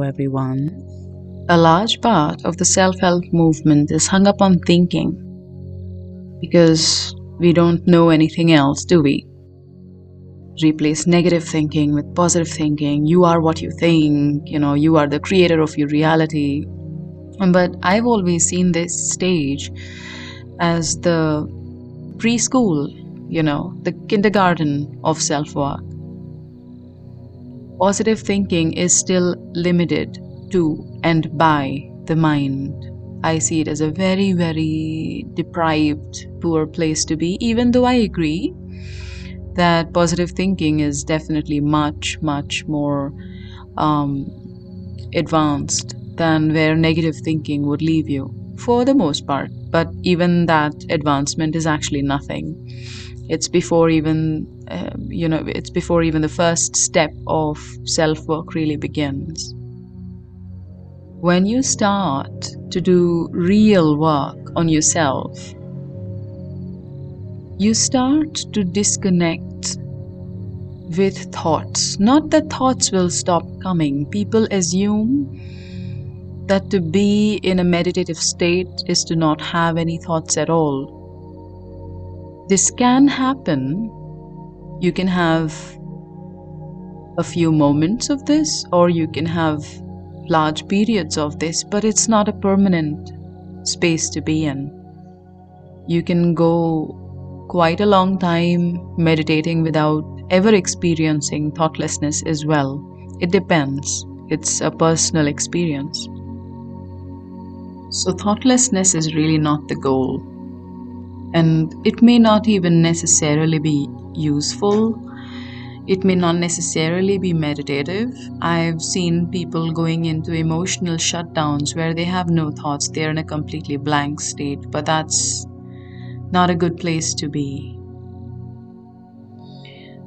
Everyone. A large part of the self help movement is hung up on thinking because we don't know anything else, do we? Replace negative thinking with positive thinking. You are what you think, you know, you are the creator of your reality. But I've always seen this stage as the preschool, you know, the kindergarten of self work positive thinking is still limited to and by the mind. I see it as a very, very deprived, poor place to be, even though I agree that positive thinking is definitely much, much more um, advanced than where negative thinking would leave you for the most part. But even that advancement is actually nothing it's before even uh, you know it's before even the first step of self work really begins. When you start to do real work on yourself you start to disconnect with thoughts. Not that thoughts will stop coming. People assume that to be in a meditative state is to not have any thoughts at all. This can happen. You can have a few moments of this, or you can have large periods of this, but it's not a permanent space to be in. You can go quite a long time meditating without ever experiencing thoughtlessness as well. It depends, it's a personal experience. So, thoughtlessness is really not the goal and it may not even necessarily be useful it may not necessarily be meditative. I've seen people going into emotional shutdowns where they have no thoughts, they're in a completely blank state, but that's not a good place to be.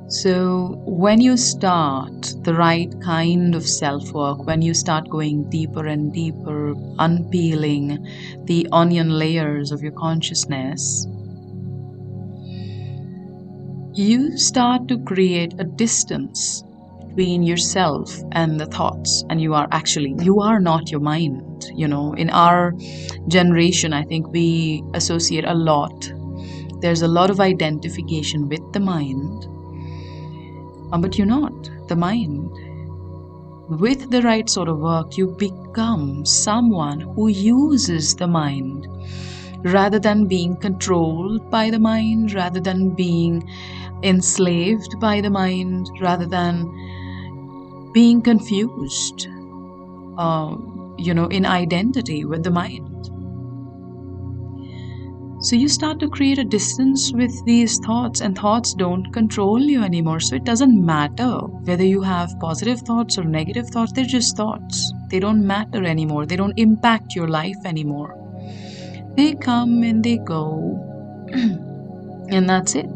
So, when you start the right kind of self work, when you start going deeper and deeper, unpeeling the onion layers of your consciousness, you start to create a distance between yourself and the thoughts and you are actually you are not your mind you know. In our generation i think we associate a lot there's a lot of identification with the mind uh, but you're not the mind. With the right sort of work you become someone who uses the mind rather than being controlled by the mind rather than being enslaved by the mind rather than being confused, uh, you know, in identity with the mind. So you start to create a distance with these thoughts, and thoughts don't control you anymore. So it doesn't matter whether you have positive thoughts or negative thoughts, they're just thoughts. They don't matter anymore, they don't impact your life anymore. They come and they go, and that's it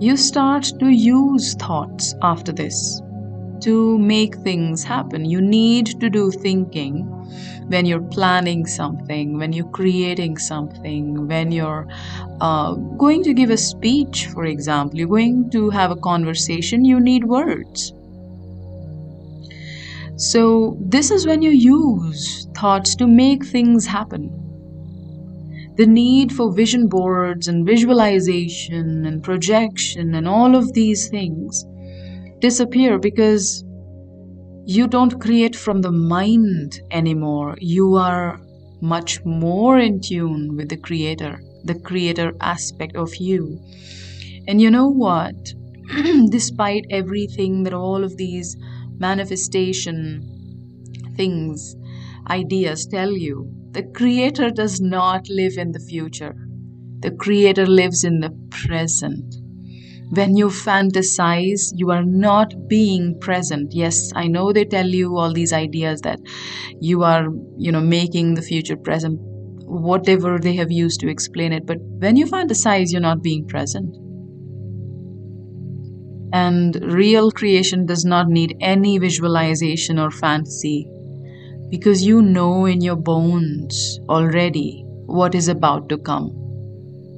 you start to use thoughts after this to make things happen. You need to do thinking when you're planning something, when you're creating something, when you're uh, going to give a speech, for example, you're going to have a conversation, you need words. So, this is when you use thoughts to make things happen the need for vision boards and visualization and projection and all of these things disappear because you don't create from the mind anymore. You are much more in tune with the creator, the creator aspect of you. And you know what? Despite everything that all of these manifestation things, ideas tell you, the Creator does not live in the future, the Creator lives in the present. When you fantasize, you are not being present. Yes, I know they tell you all these ideas that you are, you know, making the future present, whatever they have used to explain it. But when you fantasize, you're not being present. And real creation does not need any visualization or fantasy because you know in your bones already what is about to come.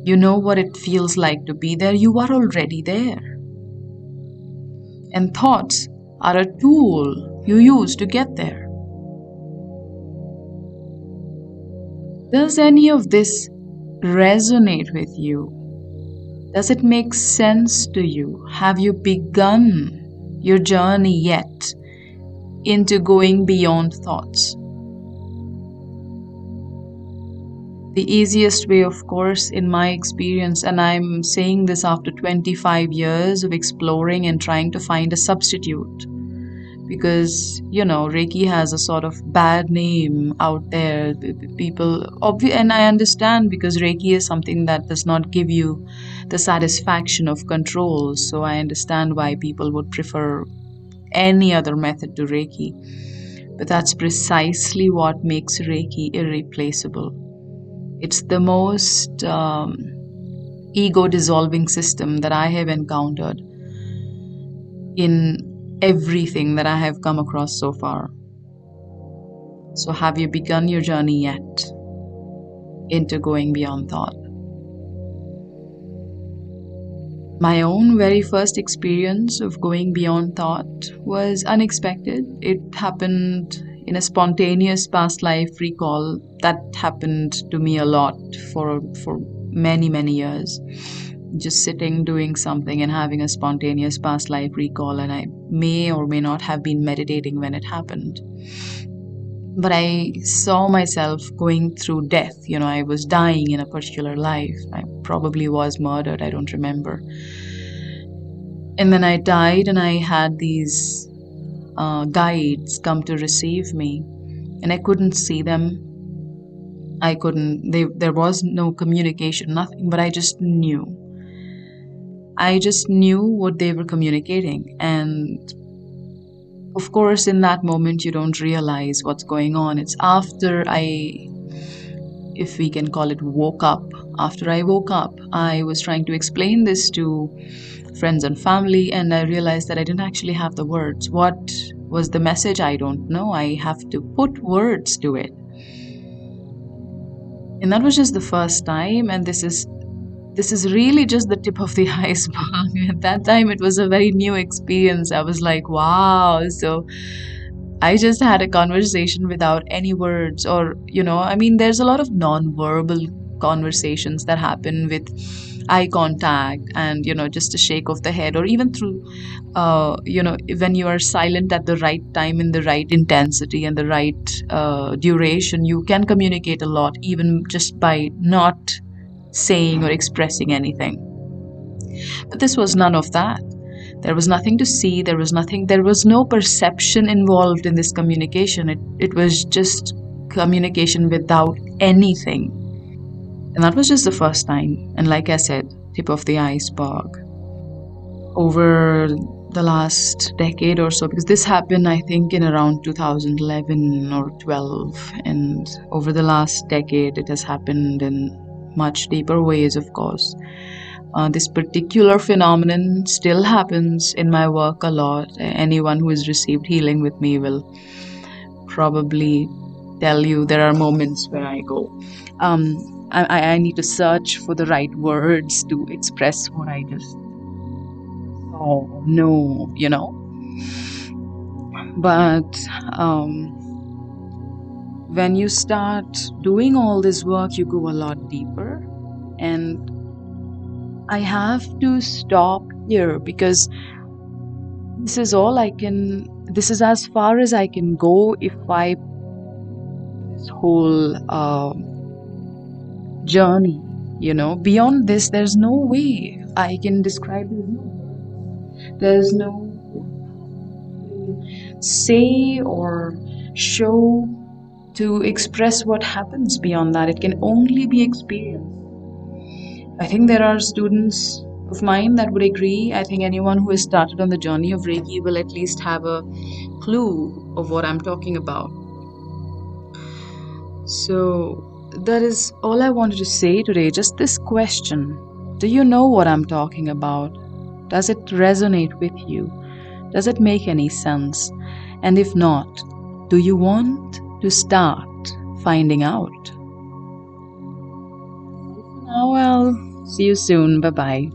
You know what it feels like to be there. You are already there. And thoughts are a tool you use to get there. Does any of this resonate with you? Does it make sense to you? Have you begun your journey yet into going beyond thoughts? The easiest way, of course, in my experience, and I'm saying this after 25 years of exploring and trying to find a substitute because you know reiki has a sort of bad name out there. People obvi- and i understand because reiki is something that does not give you the satisfaction of control. So i understand why people would prefer any other method to reiki. But that's precisely what makes reiki irreplaceable. It's the most um, ego dissolving system that i have encountered in everything that I have come across so far. So, have you begun your journey yet into going beyond thought? My own very first experience of going beyond thought was unexpected. It happened in a spontaneous past life recall that happened to me a lot for for many many years just sitting doing something and having a spontaneous past life recall and i may or may not have been meditating when it happened. But i saw myself going through death. You know i was dying in a particular life. I probably was murdered. I don't remember. And then i died and i had these uh, guides come to receive me. And i couldn't see them. I couldn't they, there was no communication nothing. But i just knew I just knew what they were communicating. And of course, in that moment, you don't realize what's going on. It's after I, if we can call it, woke up. After I woke up, I was trying to explain this to friends and family, and I realized that I didn't actually have the words. What was the message? I don't know. I have to put words to it. And that was just the first time, and this is this is really just the tip of the iceberg. At that time, it was a very new experience. I was like, wow. So I just had a conversation without any words, or, you know, I mean, there's a lot of non-verbal conversations that happen with eye contact and you know just a shake of the head or even through uh, you know when you are silent at the right time in the right intensity and the right uh, duration you can communicate a lot even just by not saying or expressing anything. But this was none of that. There was nothing to see, there was nothing, there was no perception involved in this communication. It, it was just communication without anything. And that was just the first time. And like I said, tip of the iceberg. Over the last decade or so, because this happened, I think, in around 2011 or 12. And over the last decade, it has happened in much deeper ways, of course. Uh, this particular phenomenon still happens in my work a lot. Anyone who has received healing with me will probably tell you there are moments where I go, um, I, I need to search for the right words to express what I just oh no, you know. But um, when you start doing all this work, you go a lot deeper. And I have to stop here because this is all I can, this is as far as I can go if I, this whole uh, journey, you know, beyond this, there's no way I can describe it. There's no say or show to express what happens beyond that. It can only be experienced. I think there are students of mine that would agree. I think anyone who has started on the journey of Reiki will at least have a clue of what I'm talking about. So, that is all I wanted to say today. Just this question Do you know what I'm talking about? Does it resonate with you? Does it make any sense? And if not, do you want to start finding out. Now, well, see you soon. Bye bye.